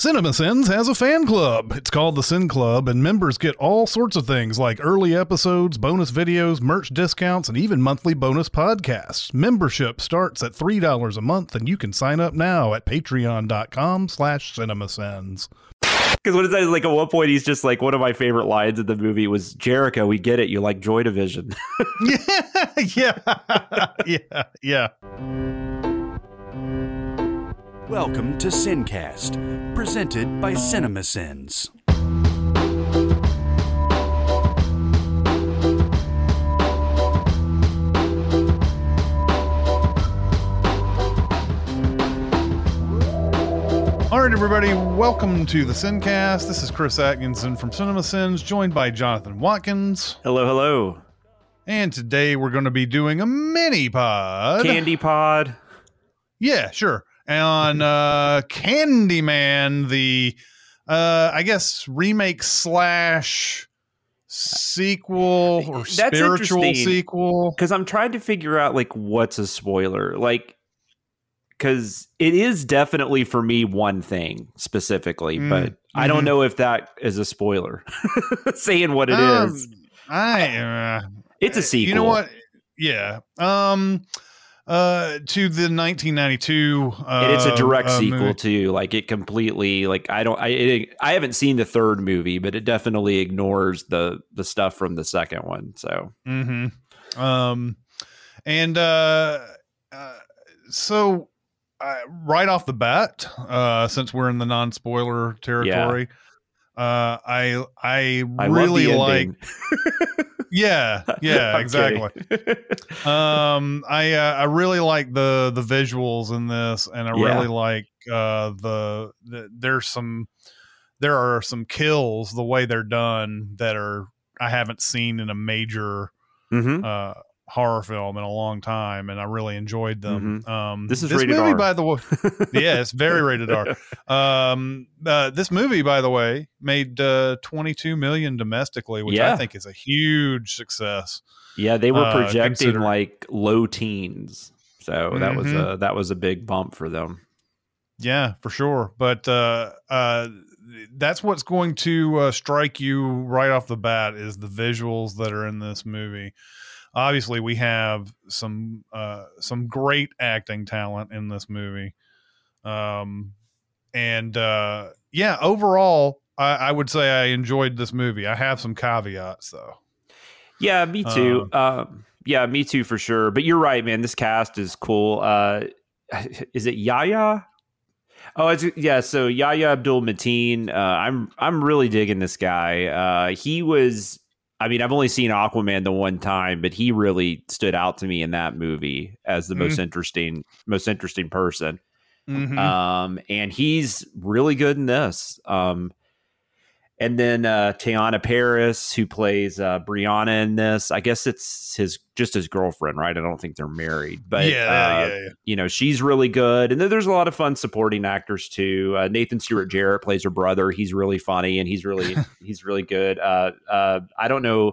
CinemaSins has a fan club. It's called the Sin Club, and members get all sorts of things like early episodes, bonus videos, merch discounts, and even monthly bonus podcasts. Membership starts at $3 a month, and you can sign up now at patreon.com slash cinemasins. Because what is that? Like at one point, he's just like one of my favorite lines in the movie was Jericho. We get it. You like Joy Division. yeah, yeah, yeah, yeah. Welcome to Sincast, presented by CinemaSins. All right, everybody, welcome to the Sincast. This is Chris Atkinson from CinemaSins, joined by Jonathan Watkins. hello, hello. And today we're going to be doing a mini pod. Candy Pod. Yeah, sure. On uh Candyman, the uh I guess remake slash sequel or That's spiritual sequel. Because I'm trying to figure out like what's a spoiler. Like, because it is definitely for me one thing specifically, Mm, but I don't mhm. know if that is a spoiler. Saying what it is, Um, I uh, it's a sequel. You know what? Yeah. Um uh to the 1992 uh it's a direct uh, sequel movie. too. Like it completely like I don't I it, I haven't seen the third movie, but it definitely ignores the the stuff from the second one. So Mm-hmm. Um, and uh, uh, so uh, right off the bat, uh, since we're in the non-spoiler territory, uh, I I I really like. Yeah, yeah, exactly. um i uh, i really like the the visuals in this and i Yeah. really like uh the, the there's some there are some kills the way they're done that are i haven't seen in a major Mhm. uh horror film in a long time and i really enjoyed them um Mm-hmm. This is this rated movie R. by the way yeah it's very rated r um uh, this movie by the way made uh 22 million domestically which i think is a huge success Yeah, they were uh, projecting considering- like low teens. So that was Mhm. a that was a big bump for them. Yeah, for sure. But uh, uh, that's what's going to uh, strike you right off the bat is the visuals that are in this movie. Obviously, we have some uh, some great acting talent in this movie, um, and uh, yeah, overall, I, I would say I enjoyed this movie. I have some caveats though. Yeah, me too. Uh, um, yeah, me too for sure. But you're right, man. This cast is cool. Uh, is it Yahya? Oh, it's, yeah. So Yahya Abdul Mateen. Uh, I'm I'm really digging this guy. Uh, he was. I mean, I've only seen Aquaman the one time, but he really stood out to me in that movie as the most interesting, most interesting person. Mhm. Um, and he's really good in this. Um, and then uh, Teyonah Parris, who plays uh, Brianna in this. I guess it's his just his girlfriend, right? I don't think they're married, but yeah, uh, yeah, yeah. you know she's really good. And then there's a lot of fun supporting actors too. Uh, Nathan Stewart Jarrett plays her brother. He's really funny and he's really he's really good. Uh, uh, I don't know.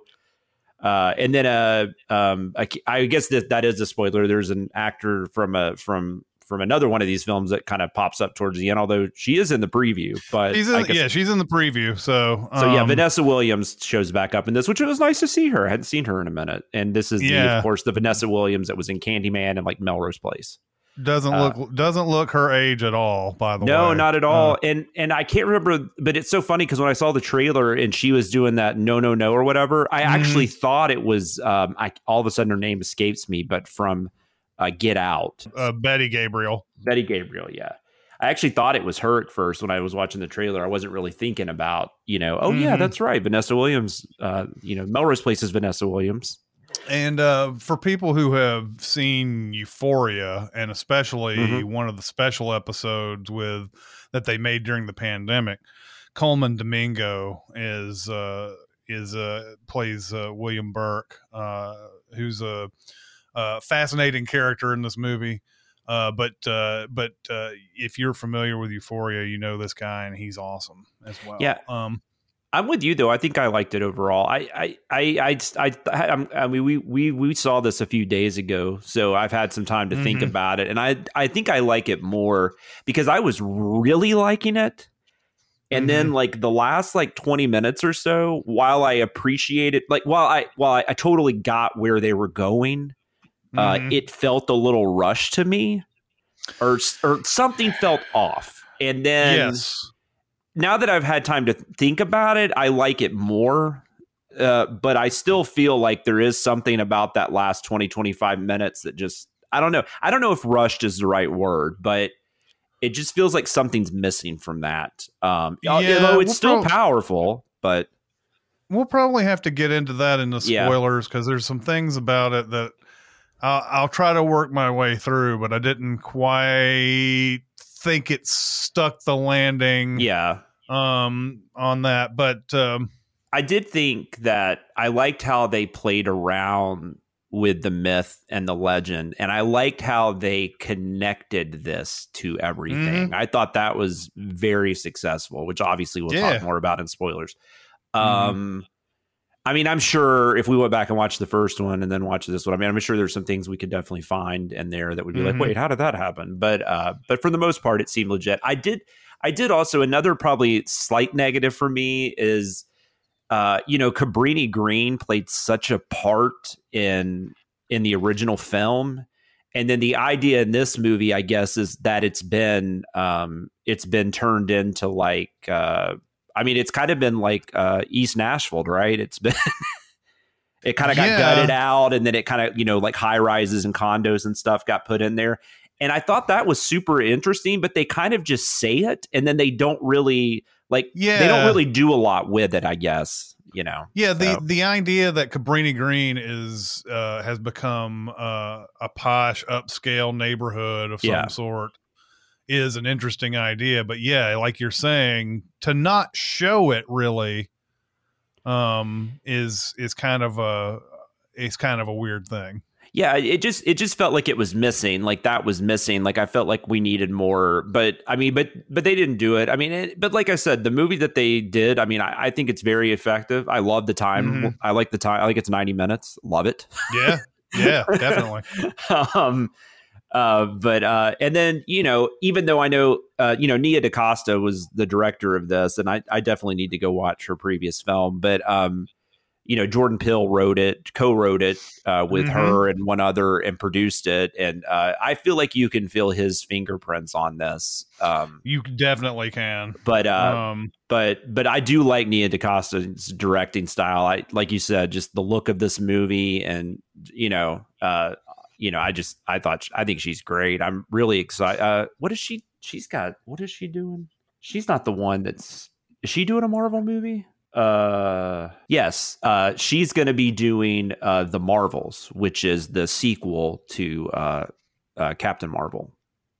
Uh, and then uh, um, I, I guess that that is a spoiler. There's an actor from a from from another one of these films that kind of pops up towards the end, although she is in the preview. But She's in, yeah, she's in the preview. So, so yeah, um, Vanessa Williams shows back up in this, which it was nice to see her. I hadn't seen her in a minute, and this is the, Yeah. of course the Vanessa Williams that was in Candyman and like Melrose Place. Doesn't Uh, look doesn't look her age at all. By the way, No, not at all. Uh, and and I can't remember, but it's so funny because when I saw the trailer and she was doing that no no no or whatever, I Mhm. actually thought it was. Um, I all of a sudden her name escapes me, but from uh, Get Out, uh, Betty Gabriel. Betty Gabriel. Yeah, I actually thought it was her at first when I was watching the trailer. I wasn't really thinking about you know. Oh yeah, Mhm. that's right, Vanessa Williams. Uh, you know, Melrose Place is Vanessa Williams. And uh, for people who have seen Euphoria, and especially Mhm. one of the special episodes with that they made during the pandemic, Colman Domingo is uh, is uh, plays uh, William Burke, uh, who's a, a fascinating character in this movie. Uh, but uh, but uh, if you're familiar with Euphoria, you know this guy, and he's awesome as well. Yeah. Um, I'm with you though. I think I liked it overall. I I I I, I, I mean we we we saw this a few days ago, so I've had some time to think Mhm. about it, and I I think I like it more because I was really liking it, and then like the last like 20 minutes or so, while I appreciated like while I while I, I totally got where they were going, uh, mhm. it felt a little rushed to me, or or something felt off, and then yes. now that I've had time to think about it, I like it more. Uh, but I still feel like there is something about that last 20, 25 minutes that just, I don't know. I don't know if rushed is the right word, but it just feels like something's missing from that. Um, Yeah, know, it's we'll still prob- powerful, but We'll probably have to get into that in the spoilers because there's some things about it that I'll, I'll try to work my way through, but I didn't quite think it stuck the landing yeah. um, on that. But um, I did think that I liked how they played around with the myth and the legend, and I liked how they connected this to everything. I thought that was very successful, which obviously we'll Yeah. talk more about in spoilers. Mhm. Um, I mean, I'm sure if we went back and watched the first one and then watched this one, I mean, I'm sure there's some things we could definitely find in there that would be Mhm. like, wait, how did that happen? But uh, but for the most part, it seemed legit. I did I did also another probably slight negative for me is uh, you know, Cabrini Green played such a part in in the original film. And then the idea in this movie, I guess, is that it's been um, it's been turned into like uh, I mean, it's kind of been like uh, East Nashville, right? It's been it kind of got Yeah. gutted out, and then it kind of you know like high rises and condos and stuff got put in there. And I thought that was super interesting, but they kind of just say it, and then they don't really like yeah, they don't really do a lot with it. I guess you know. Yeah, the So- the idea that Cabrini Green is uh, has become uh, a posh upscale neighborhood of some Yeah. sort is an interesting idea. But yeah, like you're saying, to not show it really um, is is kind of a it's kind of a weird thing. Yeah, it just it just felt like it was missing. Like that was missing. Like I felt like we needed more. But I mean, but but they didn't do it. I mean, it, but like I said, the movie that they did. I mean, I, I think it's very effective. I love the time. Mhm. I like the time. I like it's ninety minutes. Love it. Yeah, yeah, definitely. um, uh, but uh, and then you know, even though I know, uh, you know, Nia DaCosta was the director of this, and I, I definitely need to go watch her previous film. But um, you know, Jordan Peele wrote it, co-wrote it uh, with Mhm. her and one other, and produced it. And uh, I feel like you can feel his fingerprints on this. Um, You definitely can. but uh, um, but but I do like Nia DaCosta's directing style. I like you said, just the look of this movie, and you know, uh, you know, I just I thought I think she's great. I'm really excited. Uh, what is she? She's got what is she doing? She's not the one that's. Is she doing a Marvel movie? Uh, yes. Uh, she's going to be doing uh the Marvels, which is the sequel to uh, uh Captain Marvel.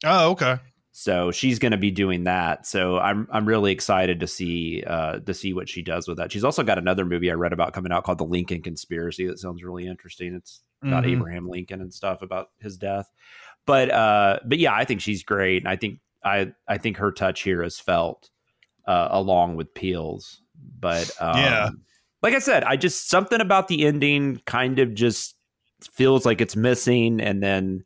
oh, okay. So she's going to be doing that. So I'm I'm really excited to see uh to see what she does with that. She's also got another movie I read about coming out called The Lincoln Conspiracy that sounds really interesting. It's about Mhm. Abraham Lincoln and stuff about his death. But uh but yeah, I think she's great and I think I I think her touch here is felt uh along with Peele's. But um, Yeah. like I said, I just something about the ending kind of just feels like it's missing and then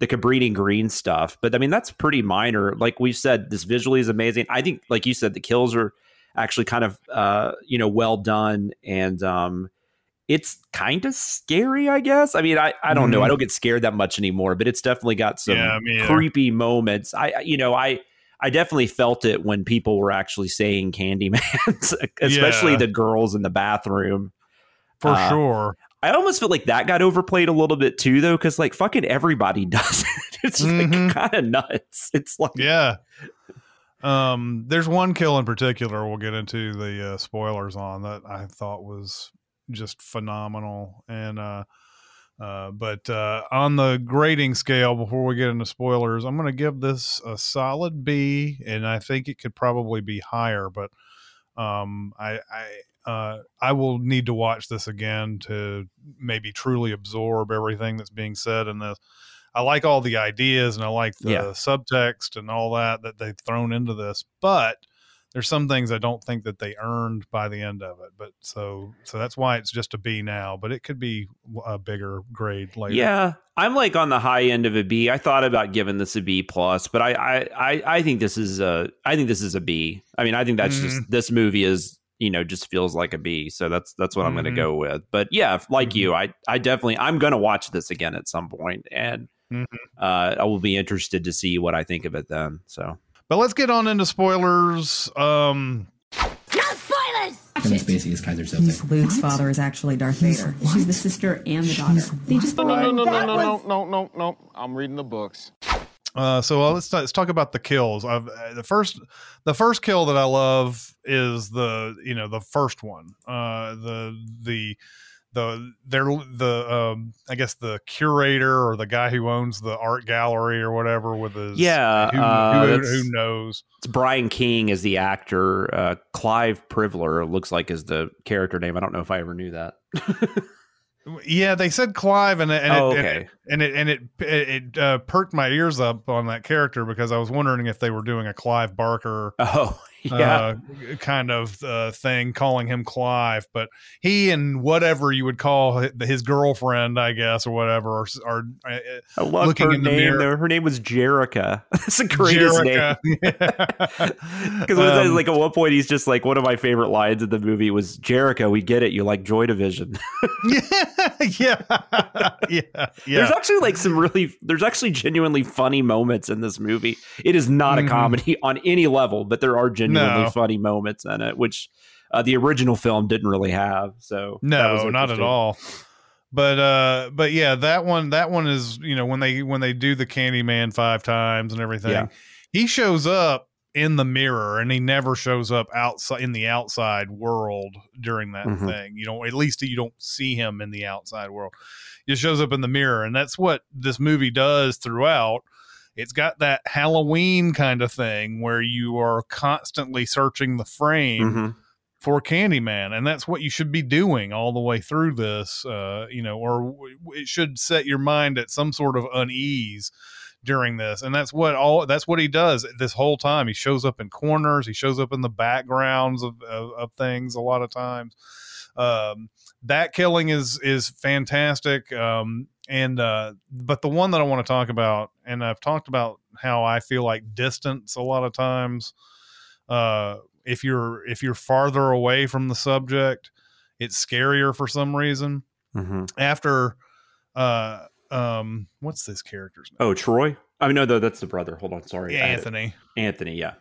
the Cabrini Green stuff. But I mean, that's pretty minor. Like we said, this visually is amazing. I think, like you said, the kills are actually kind of uh, you know well done, and um, it's kind of scary, I guess. I mean, I, I don't know. I Mhm. don't get scared that much anymore, but it's definitely got some Yeah, creepy moments. I, I- you know, I, I definitely felt it when people were actually saying Candyman, especially Yeah. the girls in the bathroom. for uh, sure. I almost feel like that got overplayed a little bit too, though, because like fucking everybody does it. It's Mhm. like kind of nuts. It's like, Yeah. Um, there's one kill in particular we'll get into the uh, spoilers on that I thought was just phenomenal. And uh uh, but uh, on the grading scale, before we get into spoilers, I'm going to give this a solid B, and I think it could probably be higher. But um, I I uh, I will need to watch this again to maybe truly absorb everything that's being said in this. I like all the ideas and I like the Yeah. subtext and all that that they've thrown into this, but there's some things I don't think that they earned by the end of it. But so so that's why it's just a B now, but it could be a bigger grade later. yeah, I'm like on the high end of a B. I thought about giving this a B plus, but I, I, I, I think this is a, I think this is a B. I mean, I think that's just this movie is, you know, just feels like a B. So that's that's what I'm going to Mhm. go with. But yeah, like Mhm. you, I, I definitely, I'm going to watch this again at some point, and Mhm. uh, I will be interested to see what I think of it then. So. But let's get on into spoilers. Um Kevin Spacey is Keyser Miss Soze. Luke's father is actually Darth Vader. She's the sister and the daughter. They just No, no, no, no, no, no, no, no, no. I'm reading the books. Uh, so uh, let's let's talk about the kills. I've uh, the first the first kill that I love is the you know the first one. Uh, the the the they're the um I guess the curator or the guy who owns the art gallery or whatever with his Yeah, who, uh, who, who knows It's Brian King as the actor. Uh, Clive Privler looks like is the character name. I don't know if I ever knew that. yeah they said Clive and, it- and oh, it, okay. and it and it it, it uh, perked my ears up on that character because I was wondering if they were doing a Clive Barker oh, yeah. uh, kind of uh, thing, calling him Clive. But he and whatever you would call his girlfriend, I guess, or whatever, are, are uh, I love looking her in the name. mirror. Her name was Jerica. That's the greatest name. Jerica. Because Um, like at one point he's just like one of my favorite lines in the movie was Jerica, we get it, you like Joy Division. yeah, yeah, yeah, There's actually like some really there's actually genuinely funny moments in this movie. It is not Mhm. a comedy on any level, but there are genuinely No. funny moments in it, which uh, the original film didn't really have. So No, not at all. But uh, but yeah, that one that one is you know when they when they do the Candyman five times and everything, Yeah. he shows up in the mirror and he never shows up outside in the outside world during that Mhm. thing. You know, at least you don't see him in the outside world. He shows up in the mirror, and that's what this movie does throughout. It's got that Halloween kind of thing where you are constantly searching the frame Mhm. for Candyman, and that's what you should be doing all the way through this. Uh, you know, or w- it should set your mind at some sort of unease during this, and that's what all that's what he does this whole time. He shows up in corners, he shows up in the backgrounds of of, of things a lot of times. Um, that killing is is fantastic. Um, and uh, but the one that I want to talk about, and I've talked about how I feel like distance a lot of times. Uh, if you're if you're farther away from the subject, it's scarier for some reason. Mhm. After, uh, um, what's this character's name? Oh, Troy? I mean, no, no, that's the brother. Hold on, sorry. Yeah, Anthony. Anthony, yeah.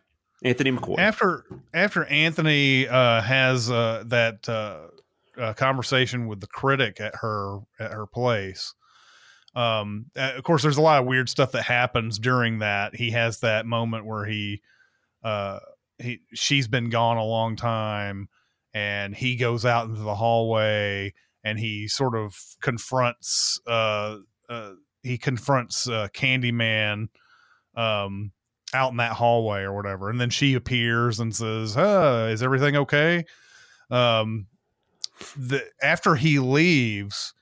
Anthony McCoy. after after Anthony uh, has uh, that uh, uh, conversation with the critic at her at her place. Um, uh, of course, there's a lot of weird stuff that happens during that. He has that moment where he, uh, he she's been gone a long time, and he goes out into the hallway and he sort of confronts uh, uh he confronts uh, Candyman um out in that hallway or whatever and then she appears and says uh is everything okay um the after he leaves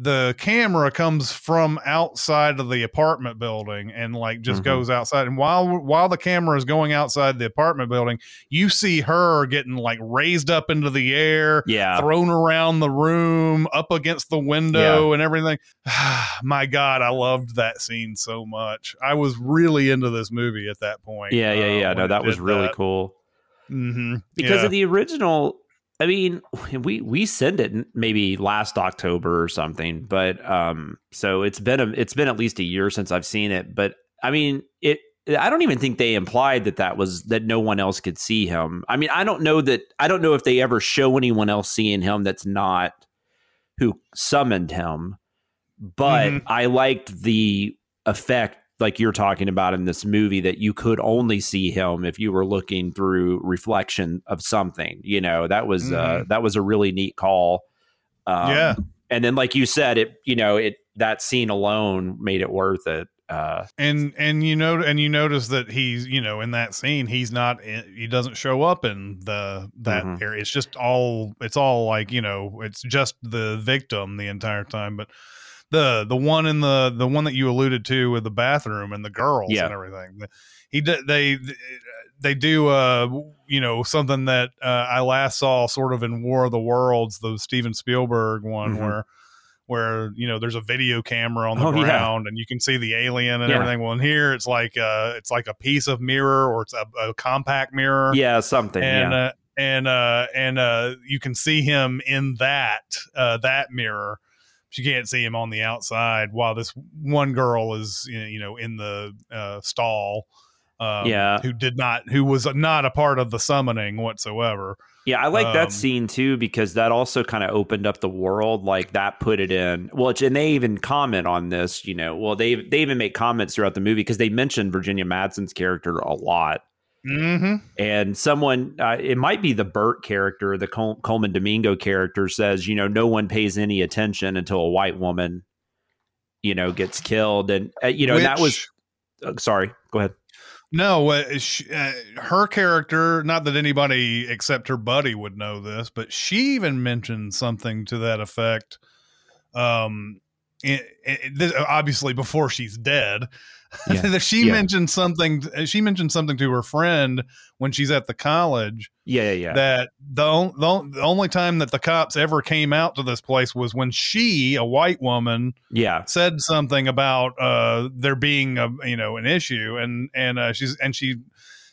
the camera comes from outside of the apartment building and like just Mhm. goes outside and while while the camera is going outside the apartment building you see her getting like raised up into the air yeah. thrown around the room, up against the window, and everything. My God, I loved that scene so much. I was really into this movie at that point. Yeah, yeah, uh, yeah. No, that was really that. cool. Mhm. Because Yeah. of the original, I mean, we we sent it maybe last October or something, but um, so it's been a it's been at least a year since I've seen it. But I mean, it. I don't even think they implied that that was that no one else could see him. I mean, I don't know that I don't know if they ever show anyone else seeing him that's not who summoned him. But Mhm. I liked the effect like you're talking about in this movie that you could only see him if you were looking through reflection of something you know that was uh Mhm. that was a really neat call um, Yeah. and then like you said it you know it that scene alone made it worth it uh and and you know and you notice that he's you know in that scene he's not he doesn't show up in the that Mhm. area it's just all it's all like you know it's just the victim the entire time but the the one in the the one that you alluded to with the bathroom and the girls Yeah. and everything he they they do uh you know something that uh, I last saw sort of in War of the Worlds the Steven Spielberg one Mhm. where where you know there's a video camera on the Oh, yeah. ground and you can see the alien and Yeah. everything. Well, in here it's like uh it's like a piece of mirror or it's a, a compact mirror. yeah something and yeah uh, and uh and uh you can see him in that uh that mirror. You can't see him on the outside while this one girl is you know in the uh stall. Um, Yeah. who did not who was not a part of the summoning whatsoever. Yeah, I like Um, that scene too because that also kind of opened up the world. Like that put it in. Well, and they even comment on this. You know, well they they even make comments throughout the movie because they mentioned Virginia Madsen's character a lot. Mm-hmm. And someone, uh, it might be the Burt character, the Col- Colman Domingo character says, you know, no one pays any attention until a white woman, you know, gets killed, and uh, you know, and that was. Uh, sorry, go ahead. No, uh, sh uh, her character, not that anybody except her buddy would know this, but she even mentioned something to that effect. Um, it, it, this, obviously before she's dead. Yeah. she Yeah. mentioned something. She mentioned something to her friend when she's at the college Yeah, yeah, yeah. that the, on- the the only time that the cops ever came out to this place was when she, a white woman, yeah. said something about uh there being a you know an issue and and uh, she's and she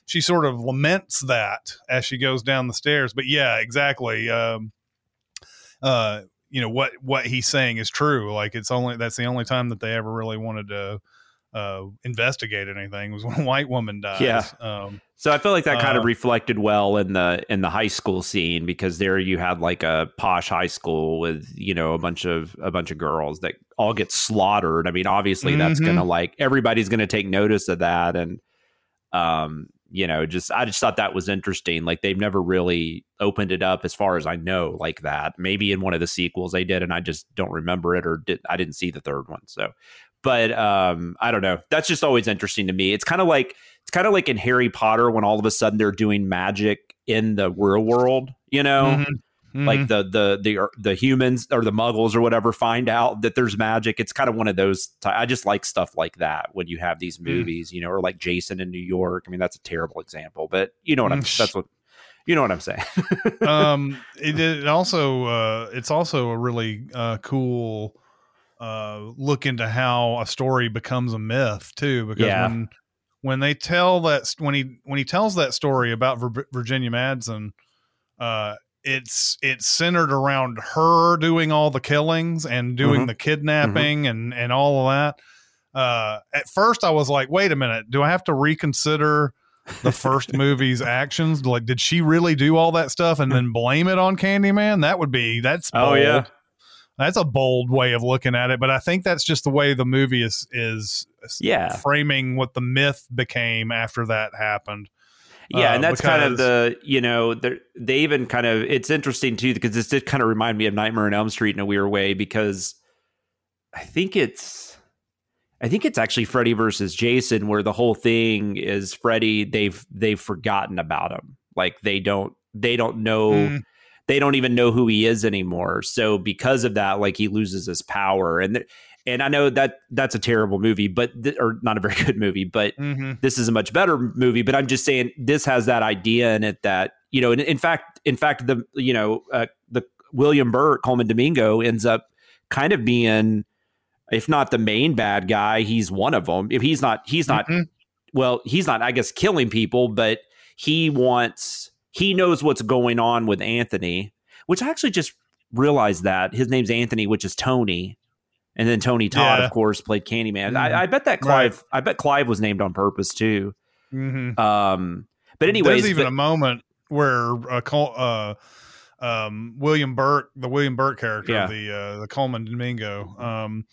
she sort of laments that as she goes down the stairs but yeah exactly um uh you know what what he's saying is true like it's only that's the only time that they ever really wanted to uh investigate anything was when a white woman dies Yeah. um So I feel like that kind of Uh, reflected well in the in the high school scene because there you had like a posh high school with you know a bunch of a bunch of girls that all get slaughtered. I mean, obviously that's Mhm. gonna like everybody's gonna take notice of that, and um, you know, just I just thought that was interesting. Like they've never really opened it up as far as I know like that. Maybe in one of the sequels they did, and I just don't remember it or did I didn't see the third one. So, but um, I don't know. That's just always interesting to me. It's kind of like it's kind of like in Harry Potter when all of a sudden they're doing magic in the real world, you know? mhm, mhm. Like the the the the humans or the muggles or whatever find out that there's magic. It's kind of one of those ty- I just like stuff like that when you have these movies, you know, or like Jason in New York. I mean, that's a terrible example, but you know what I'm Mm. that's what you know what I'm saying. um it, it also uh it's also a really uh cool uh look into how a story becomes a myth too because Yeah. when when they tell that when he when he tells that story about Vir- Virginia Madsen uh it's it's centered around her doing all the killings and doing Mhm. the kidnapping and and all of that uh at first i was like wait a minute do i have to reconsider the first movie's actions like did she really do all that stuff and then blame it on candyman that would be that's Oh, yeah. That's a bold way of looking at it but i think that's just the way the movie is is Yeah. framing what the myth became after that happened Yeah, Uh, and that's kind of the you know they even kind of it's interesting too because this did kind of remind me of Nightmare on Elm Street in a weird way because I think it's I think it's actually Freddy versus Jason where the whole thing is Freddy they've they've forgotten about him like they don't they don't know Mm. They don't even know who he is anymore so because of that like he loses his power and th- and I know that that's a terrible movie but th- or not a very good movie but Mhm. this is a much better movie but i'm just saying this has that idea in it that you know in, in fact in fact the you know uh, the william burt colman domingo ends up kind of being if not the main bad guy he's one of them if he's not he's not Mhm. well he's not i guess killing people but he wants he knows what's going on with Anthony, which I actually just realized that his name's Anthony, which is Tony. And then Tony Todd, Yeah. of course, played Candyman. Mhm. I, I bet that Right. Clive, I bet Clive was named on purpose too. Mhm. Um, but anyways, there's even but- a moment where uh, Col- uh, um, William Burke, the William Burke character, Yeah. the uh, the Colman Domingo, um,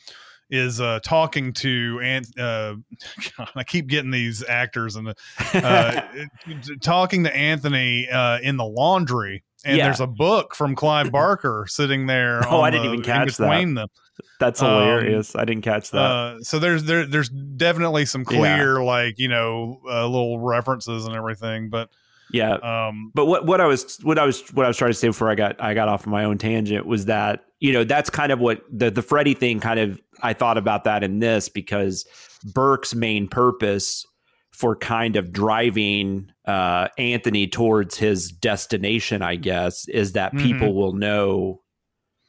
is uh, talking to and uh, God, I keep getting these actors and uh, talking to Anthony uh, in the laundry. And Yeah. there's a book from Clive Barker sitting there. Oh, on I didn't the- even catch that. them. that's um, hilarious. I didn't catch that. Uh, so there's there there's definitely some Yeah. clear like you know uh, little references and everything, but yeah. um, But what, what I was what I was what I was trying to say before I got I got off of my own tangent was that you know that's kind of what the the Freddy thing kind of I thought about that in this because Burke's main purpose for kind of driving uh, Anthony towards his destination, I guess, is that Mhm. people will know,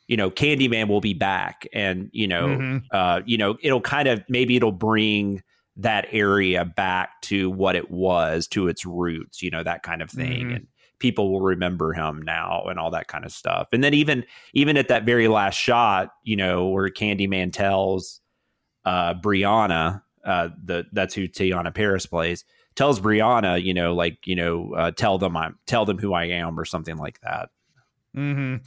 you know, Candyman will be back, and you know, mhm. uh, you know, it'll kind of maybe it'll bring that area back to what it was, to its roots, you know, that kind of thing. Mhm. And people will remember him now and all that kind of stuff. And then even even at that very last shot, you know, where Candyman tells uh Brianna, uh the that's who Teyonah Parris plays, tells Brianna, you know, like, you know, uh, tell them I'm tell them who I am or something like that. Mm-hmm.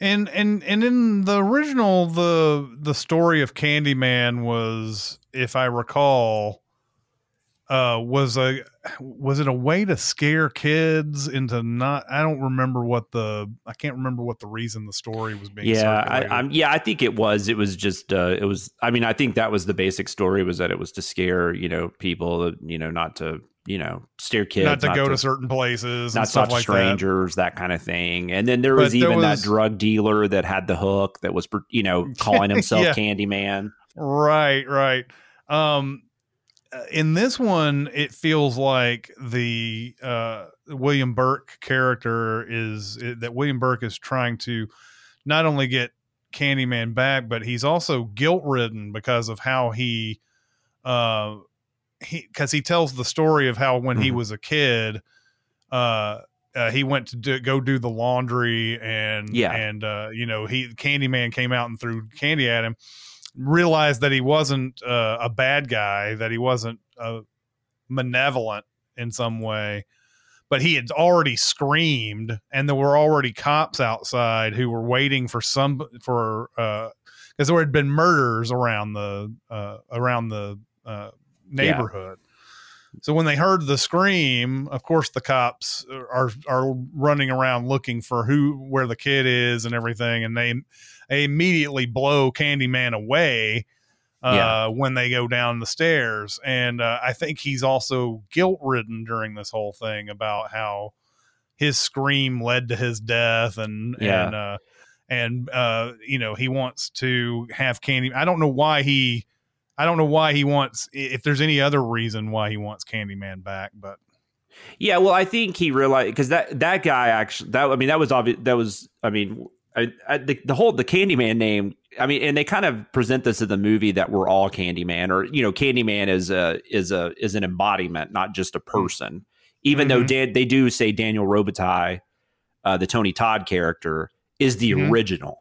And and and in the original, the the story of Candyman was, if I recall, uh, was a was it a way to scare kids into not? I don't remember what the I can't remember what the reason the story was being. yeah. I, I'm, yeah i think it was it was just uh it was i mean i think that was the basic story was that it was to scare you know people you know not to you know scare kids not to go to, certain places, not stuff like strangers that. kind of thing and then there But was there even was- that drug dealer that had the hook that was you know calling himself Yeah. candyman that. Right, right. Um, uh, in this one, it feels like the uh, William Burke character is that William Burke is trying to not only get Candyman back, but he's also guilt ridden because of how he, uh, he because he tells the story of how when he Mhm. was a kid, uh, uh, he went to do, go do the laundry and Yeah. and uh, you know he Candyman came out and threw candy at him. Realized that he wasn't uh, a bad guy, that he wasn't uh, malevolent in some way, but he had already screamed, and there were already cops outside who were waiting for some for because there had been murders around the uh, around the uh, neighborhood. So when they heard the scream, of course the cops are are running around looking for who where the kid is and everything, and they immediately blow Candyman away uh, Yeah. when they go down the stairs. And uh, I think he's also guilt ridden during this whole thing about how his scream led to his death, and Yeah. and uh, and uh, you know he wants to have Candy. I don't know why he. I don't know why he wants. If there's any other reason why he wants Candyman back, but Yeah, well, I think he realized because that that guy actually that I mean that was obvious. That was I mean I, I, the the whole the Candyman name. I mean, and they kind of present this in the movie that we're all Candyman, or you know, Candyman is a is a is an embodiment, not just a person. Even though Mhm. Dan, they do say Daniel Robitaille, uh, the Tony Todd character, is the Mhm. original.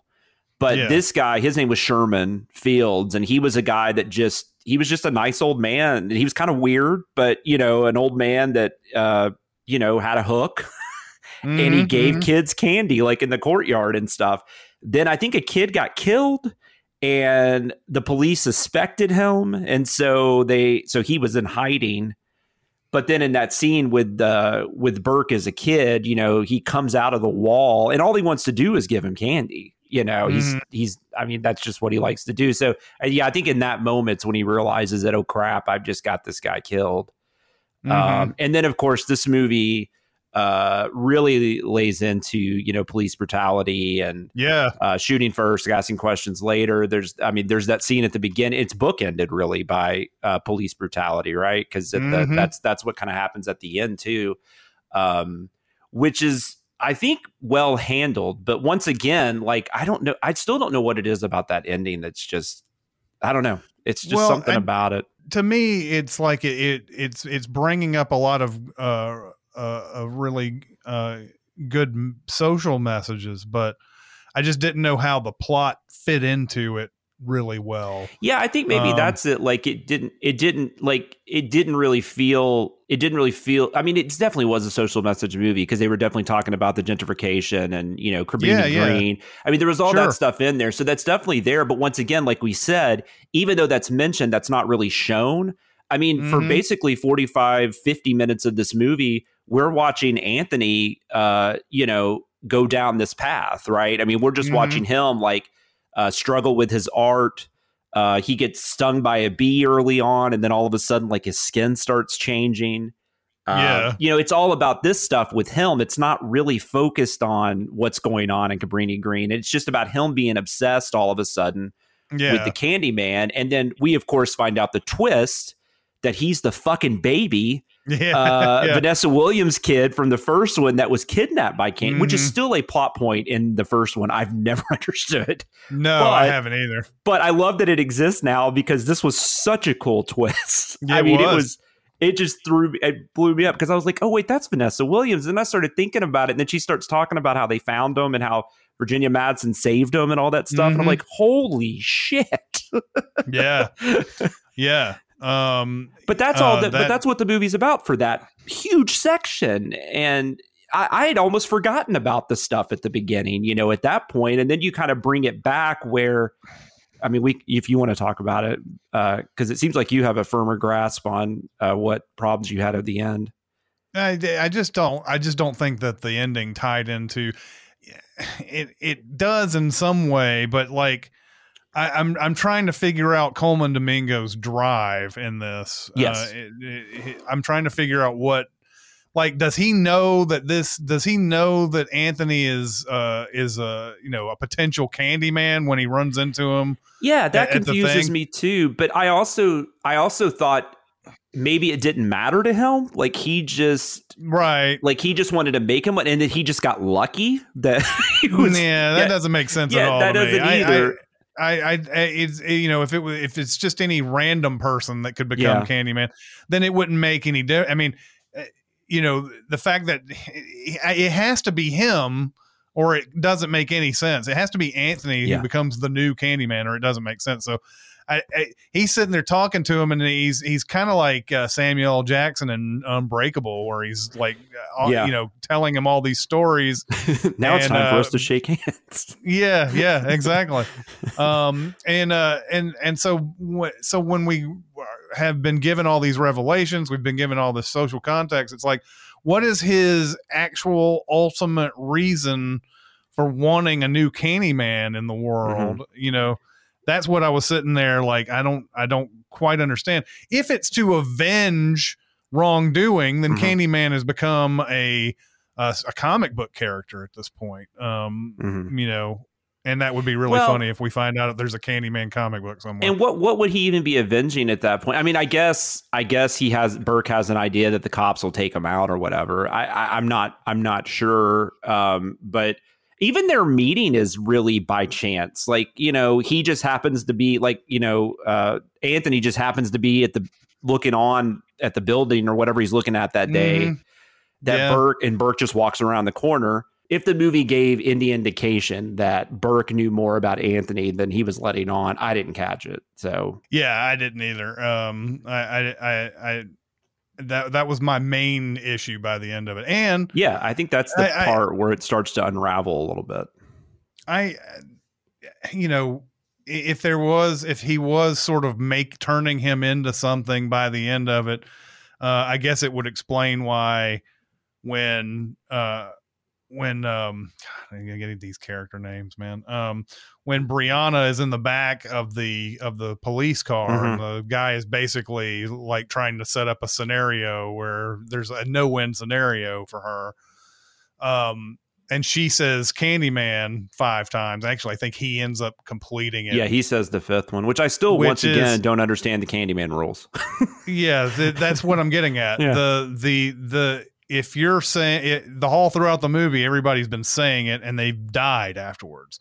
But Yeah. this guy, his name was Sherman Fields, and he was a guy that just he was just a nice old man. He was kind of weird, but you know, an old man that uh, you know had a hook, and he Mhm, gave mhm. kids candy like in the courtyard and stuff. Then I think a kid got killed, and the police suspected him, and so they so he was in hiding. But then in that scene with uh, with Burke as a kid, you know, he comes out of the wall, and all he wants to do is give him candy. You know, he's Mhm. he's. I mean, that's just what he likes to do. So uh, yeah, I think in that moment's when he realizes that oh crap, I've just got this guy killed. Mhm. Um, and then of course this movie uh, really lays into you know police brutality and yeah, uh, shooting first, asking questions later. There's, I mean, there's that scene at the beginning. It's bookended really by uh, police brutality, right? Because Mhm. that's that's what kind of happens at the end too, um, which is I think well handled. But once again, like I don't know, I still don't know what it is about that ending. That's just I don't know. It's just Well, something I- about it. to me, it's like it, it it's it's bringing up a lot of uh, uh, a really uh, good social messages, but I just didn't know how the plot fit into it really well. Yeah, I think maybe Um, that's it. Like it didn't, it didn't like it didn't really feel. It didn't really feel. I mean, it definitely was a social message movie because they were definitely talking about the gentrification and you know Cabrini Yeah, yeah. Green. I mean, there was all Sure. that stuff in there, so that's definitely there. But once again, like we said, even though that's mentioned, that's not really shown. I mean, for Mhm. basically 45, 50 minutes of this movie, we're watching Anthony, uh, you know, go down this path, right? I mean, we're just Mhm. watching him like uh, struggle with his art. Uh, he gets stung by a bee early on, and then all of a sudden, like his skin starts changing. Uh, Yeah. you know, it's all about this stuff with him. It's not really focused on what's going on in Cabrini Green. It's just about him being obsessed all of a sudden Yeah, with the Candyman, and then we, of course, find out the twist that he's the fucking baby yeah, uh, yeah. Vanessa Williams kid from the first one that was kidnapped by Candy, which is Mhm. still a plot point in the first one. I've never understood, no, I haven't either. but I love that it exists now because this was such a cool twist. Yeah, I it mean, it was. was. It just threw me, it blew me up because I was like, oh, wait, that's Vanessa Williams. And I started thinking about it. And then she starts talking about how they found him and how Virginia Madsen saved him and all that stuff. And I'm Mhm. like, holy shit. Yeah, yeah. Um, But that's all Uh, that, but that's what the movie's about for that huge section. And I, I had almost forgotten about the stuff at the beginning, you know, at that point, and then you kind of bring it back where I mean, we if you want to talk about it, because it seems like you have a firmer grasp on uh, what problems you had at the end. I, I just don't I just don't think that the ending tied into it it does in some way, but like I, I'm I'm trying to figure out Colman Domingo's drive in this. Yes. Uh, it, it, it- I'm trying to figure out what like does he know that this does he know that Anthony is uh is a you know a potential Candyman when he runs into him? Yeah, that At- at confuses thing. me too. But I also I also thought maybe it didn't matter to him. Like he just Right. like he just wanted to make him, and then he just got lucky that he was. yeah, that yeah. doesn't make sense at Yeah, all. that doesn't I- either. I, I, it's you know if it was if it's just any random person that could become Yeah. Candyman, then it wouldn't make any difference. I mean, uh, you know, the fact that it has to be him, or it doesn't make any sense. It has to be Anthony Yeah. who becomes the new Candyman, or it doesn't make sense. So. I, I, he's sitting there talking to him, and he's he's kind of like uh, Samuel Jackson in Unbreakable, where he's like, uh, Yeah. you know, telling him all these stories, now it's And, time for uh, us to shake hands. yeah, yeah, exactly. um, and uh, and and so so when we have been given all these revelations, we've been given all this social context. It's like, what is his actual ultimate reason for wanting a new Candyman in the world? You know, that's what I was sitting there like. I don't, I don't quite understand. If it's to avenge wrongdoing, then Mhm. Candyman has become a a, a comic book character at this point. Um, Mhm. you know, and that would be really Well- funny if we find out that there's a Candyman comic book somewhere. And what what would he even be avenging at that point? I mean, I guess I guess he has Burke has an idea that the cops will take him out or whatever. I, I I'm not I'm not sure. Um, but even their meeting is really by chance. Like you know, he just happens to be like you know, uh, Anthony just happens to be at the looking on at the building or whatever he's looking at that day. Mhm. That Yeah. Burke and Burke just walks around the corner. If the movie gave any indication that Burke knew more about Anthony than he was letting on, I didn't catch it. So yeah, I didn't either. Um, I, I, I, I, that that was my main issue by the end of it, and yeah, I think that's the I- I- part where it starts to unravel a little bit. I, you know, if there was, if he was sort of make turning him into something by the end of it, uh, I guess it would explain why when, uh, when, um, I'm getting these character names, man. Um, when Brianna is in the back of the of the police car, and the guy is basically like trying to set up a scenario where there's a no win scenario for her. Um, and she says Candyman five times. Actually, I think he ends up completing it. Yeah, he says the fifth one, which I still Which once is- again don't understand the Candyman rules. yeah, th- that's what I'm getting at. Yeah. The the the if you're saying it, the whole throughout the movie, everybody's been saying it, and they've died afterwards.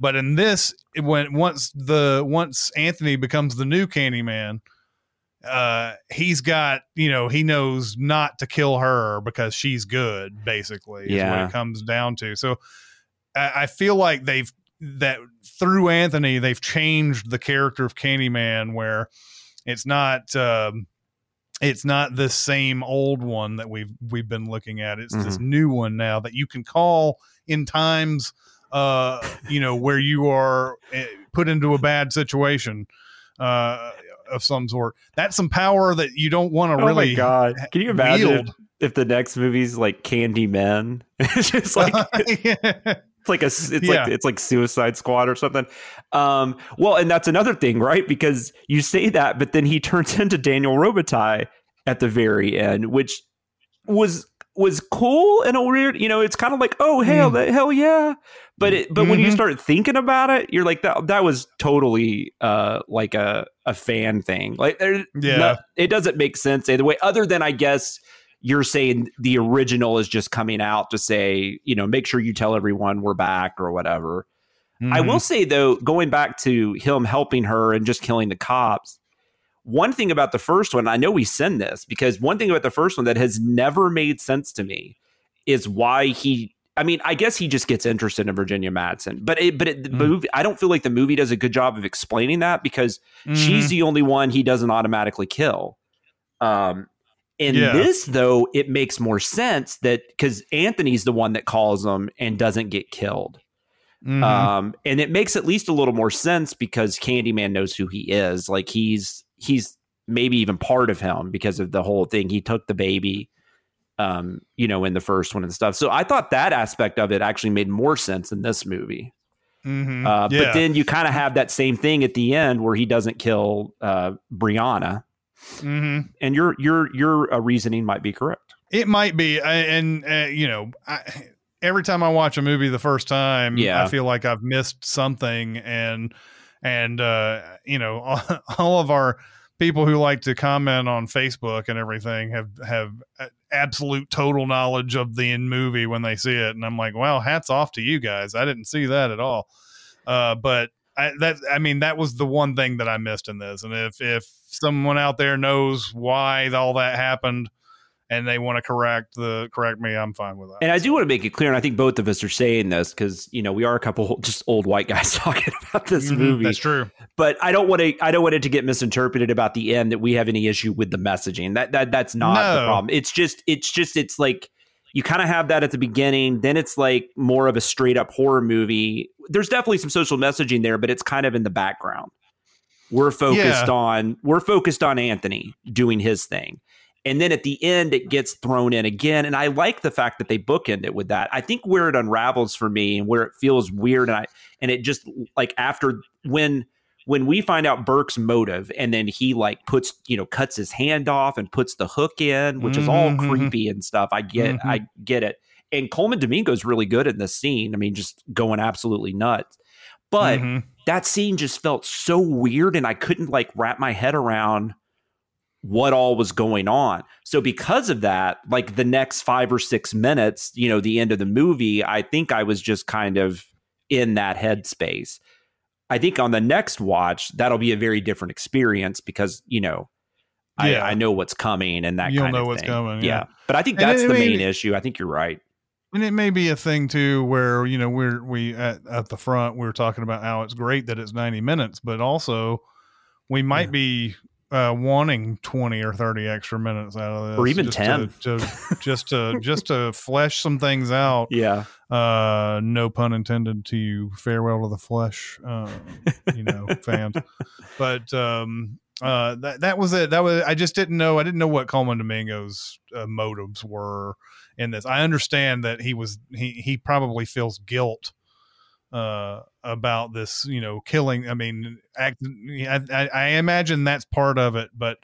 But in this, it- when once the once Anthony becomes the new Candyman, uh, he's got you know he knows not to kill her because she's good. Basically, is what it comes down to. So I, I feel like they've that through Anthony they've changed the character of Candyman where it's not. Um, it's not the same old one that we've we've been looking at. It's this new one now that you can call in times, uh, you know, where you are eh, put into a bad situation uh, of some sort. That's some power that you don't want to really Oh really. my god! Can you imagine wield. if the next movie's like Candy Men? it's just like it's like a it's Yeah. like it's like Suicide Squad or something. Um, well, and that's another thing, right? Because you say that, but then he turns into Daniel Robitaille at the very end, which was was cool and a weird. You know, it's kind of like, oh hell, Mm. hell yeah. But it, but when you Mhm. start thinking about it, you're like that. That was totally uh like a a fan thing. Like Yeah. no- it doesn't make sense either way. Other than I guess you're saying the original is just coming out to say, you know, make sure you tell everyone we're back or whatever. I Mhm. will say though, going back to him helping her and just killing the cops, one thing about the first one, I know we send this because one thing about the first one that has never made sense to me is why he. I mean, I guess he just gets interested in Virginia Madsen, but it, but it, the Mm. movie. I don't feel like the movie does a good job of explaining that because she's Mhm. the only one he doesn't automatically kill. Um, in Yeah. this, though, it makes more sense that because Anthony's the one that calls him and doesn't get killed. Mhm. Um, and it makes at least a little more sense because Candyman knows who he is. Like he's he's maybe even part of him because of the whole thing. He took the baby, um, you know, in the first one and stuff. So I thought that aspect of it actually made more sense in this movie. Mhm. Uh, Yeah. But then you kind of have that same thing at the end where he doesn't kill uh, Brianna, Mhm. and your your your uh, reasoning might be correct. It might be, and uh, you know, I, every time I watch a movie the first time, Yeah. I feel like I've missed something, and and uh, you know, all, all of our people who like to comment on Facebook and everything have have absolute total knowledge of the in movie when they see it, and I'm like, wow, hats off to you guys. I didn't see that at all, uh, but. I, that I mean that was the one thing that I missed in this, and if if someone out there knows why all that happened, and they want to correct the correct me, I'm fine with that. And I do want to make it clear, and I think both of us are saying this because you know we are a couple just old white guys talking about this Mhm, movie. That's true. but I don't want to. I don't want it to get misinterpreted about the end that we have any issue with the messaging. That that that's not the problem. It's just it's just it's like you kind of have that at the beginning. Then it's like more of a straight up horror movie. There's definitely some social messaging there, but it's kind of in the background. We're focused Yeah. on we're focused on Anthony doing his thing. And then at the end, it gets thrown in again. And I like the fact that they bookend it with that. I think where it unravels for me and where it feels weird, and I and it just like after when when we find out Burke's motive, and then he like puts you know cuts his hand off and puts the hook in, which is all Mhm. creepy and stuff. I get Mhm. I get it. And Colman Domingo's really good in this scene. I mean, just going absolutely nuts. But Mhm. That scene just felt so weird and I couldn't like wrap my head around what all was going on. So because of that, like the next 5 or 6 minutes, you know, the end of the movie, I think I was just kind of in that headspace. I think on the next watch, that'll be a very different experience because, you know, Yeah. I, I know what's coming and that You'll kind know of what's coming, Yeah. yeah. But I think that's the I mean- main issue. I think you're right. And it may be a thing too where, you know, we're we at, at the front we are talking about how it's great that it's 90 minutes, but also we might be uh, wanting 20 or 30 extra minutes out of this Or even just 10. to, to just to just to flesh some things out. Yeah. uh no pun intended to you farewell to the flesh um you know fans. But um uh that that was it. That was i just didn't know i didn't know what colman domingo's uh, motives were in this i understand that he was he he probably feels guilt uh about this you know killing i mean act, I, I i imagine that's part of it but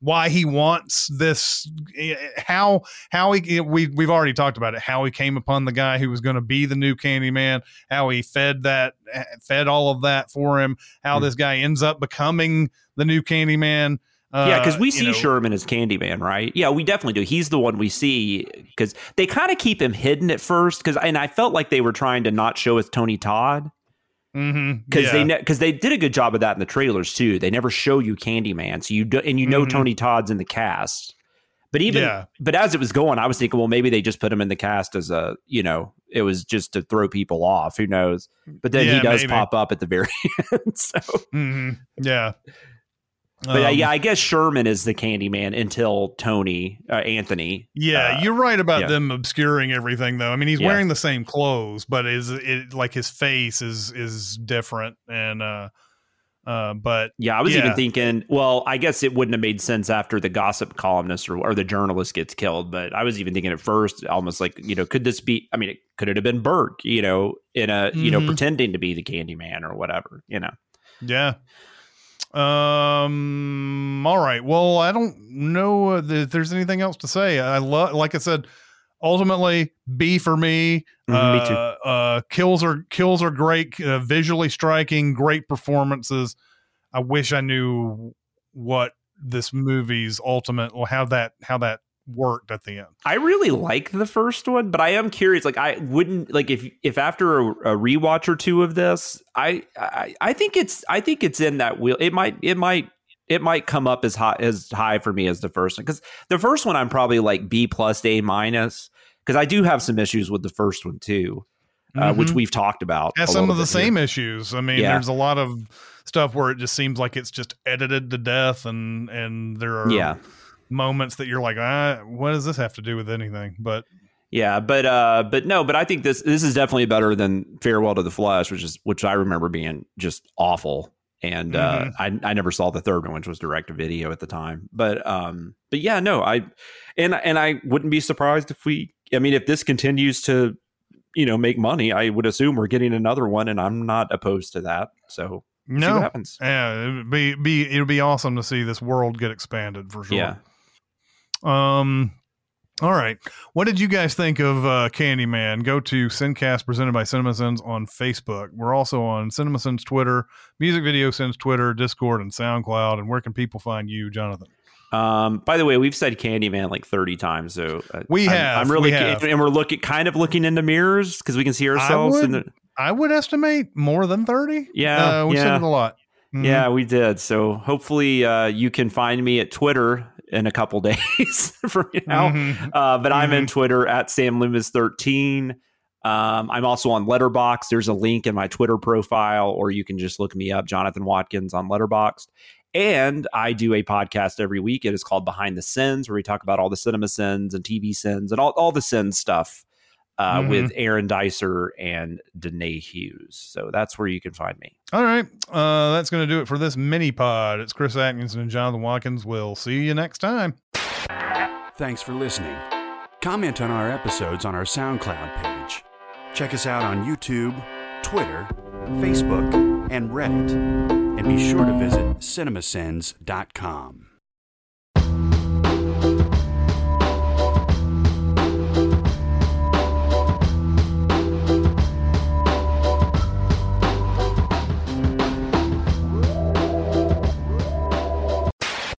why he wants this eh, how how he we we've already talked about it how he came upon the guy who was going to be the new Candyman how he fed that fed all of that for him how Hmm. this guy ends up becoming the new Candyman uh, yeah, because we see know, Sherman as Candyman, right? Yeah, we definitely do. He's the one we see because they kind of keep him hidden at first. Because and I felt like they were trying to not show us Tony Todd. Mm-hmm. because yeah. they because they did a good job of that in the trailers too. They never show you Candyman, so you do, and you know Mhm. Tony Todd's in the cast. But even Yeah. but as it was going, I was thinking, well, maybe they just put him in the cast as a you know it was just to throw people off. Who knows? But then he does maybe. pop up at the very end. So, Mhm. yeah. But Um, yeah, I guess Sherman is the Candyman until Tony uh, Anthony. Yeah, uh, you're right about yeah. them obscuring everything, though. I mean, he's Yeah. wearing the same clothes, but is it like his face is is different, and uh, uh, but Yeah, I was Yeah. even thinking, well, I guess it wouldn't have made sense after the gossip columnist or, or the journalist gets killed, but I was even thinking at first, almost like, you know, could this be, I mean, it, could it have been Burke, you know, in a, you know, Mhm. pretending to be the Candyman or whatever, you know? yeah. Um. All right. Well, I don't know if there's anything else to say. I love, like I said, ultimately B for me. Mhm, me too. uh, Uh, kills are kills are great, uh, visually striking, great performances. I wish I knew what this movie's ultimate, or how that how that worked at the end. I really like the first one, but I am curious. Like, I wouldn't like if if after a, a rewatch or two of this, I, I I think it's I think it's in that wheel. It might it might it might come up as high as high for me as the first one because the first one I'm probably like B plus A minus because I do have some issues with the first one too, uh, which Mhm. we've talked about. a some of the bit here. same issues. I mean, Yeah. there's a lot of stuff where it just seems like it's just edited to death, and and there are Yeah. Moments that you're like, ah, what does this have to do with anything? But Yeah, but uh, but no, but I think this this is definitely better than Farewell to the Flesh, which is which I remember being just awful. And uh, I I never saw the third one, which was direct to video at the time. But um, but yeah, no, I and and I wouldn't be surprised if we. I mean, if this continues to, you know, make money, I would assume we're getting another one, and I'm not opposed to that. So no, what happens. yeah, it'd be be it'd be awesome to see this world get expanded for sure. Yeah. Um. All right. What did you guys think of uh, Candyman? Go to Sincast presented by CinemaSins on Facebook. We're also on CinemaSins Twitter, Music Video Sins Twitter, Discord, and SoundCloud. And where can people find you, Jonathan? Um, by the way, we've said Candyman like 30 times, so uh, We I'm- have, I'm, really, we have. and we're looking kind of looking into mirrors because we can see ourselves. would- in the, I would estimate more than 30. Yeah, Uh, we said yeah. it a lot. Mhm. Yeah, we did. So hopefully uh, you can find me at Twitter in a couple days from now. Mhm. Uh, but I'm in Mhm. Twitter at Sam Loomis 13. Um, I'm also on Letterboxd. There's a link in my Twitter profile, or you can just look me up, Jonathan Watkins on Letterboxd. And I do a podcast every week. It is called Behind the Sins, where we talk about all the cinema sins and TV sins and all, all the sin stuff uh, Mhm. with Aaron Dicer and Danae Hughes. So that's where you can find me. All right. Uh, that's going to do it for this mini pod. It's Chris Atkinson and Jonathan Watkins. We'll see you next time. Thanks for listening. Comment on our episodes on our SoundCloud page. Check us out on YouTube, Twitter, Facebook, and Reddit. And be sure to visit cinemasins.com.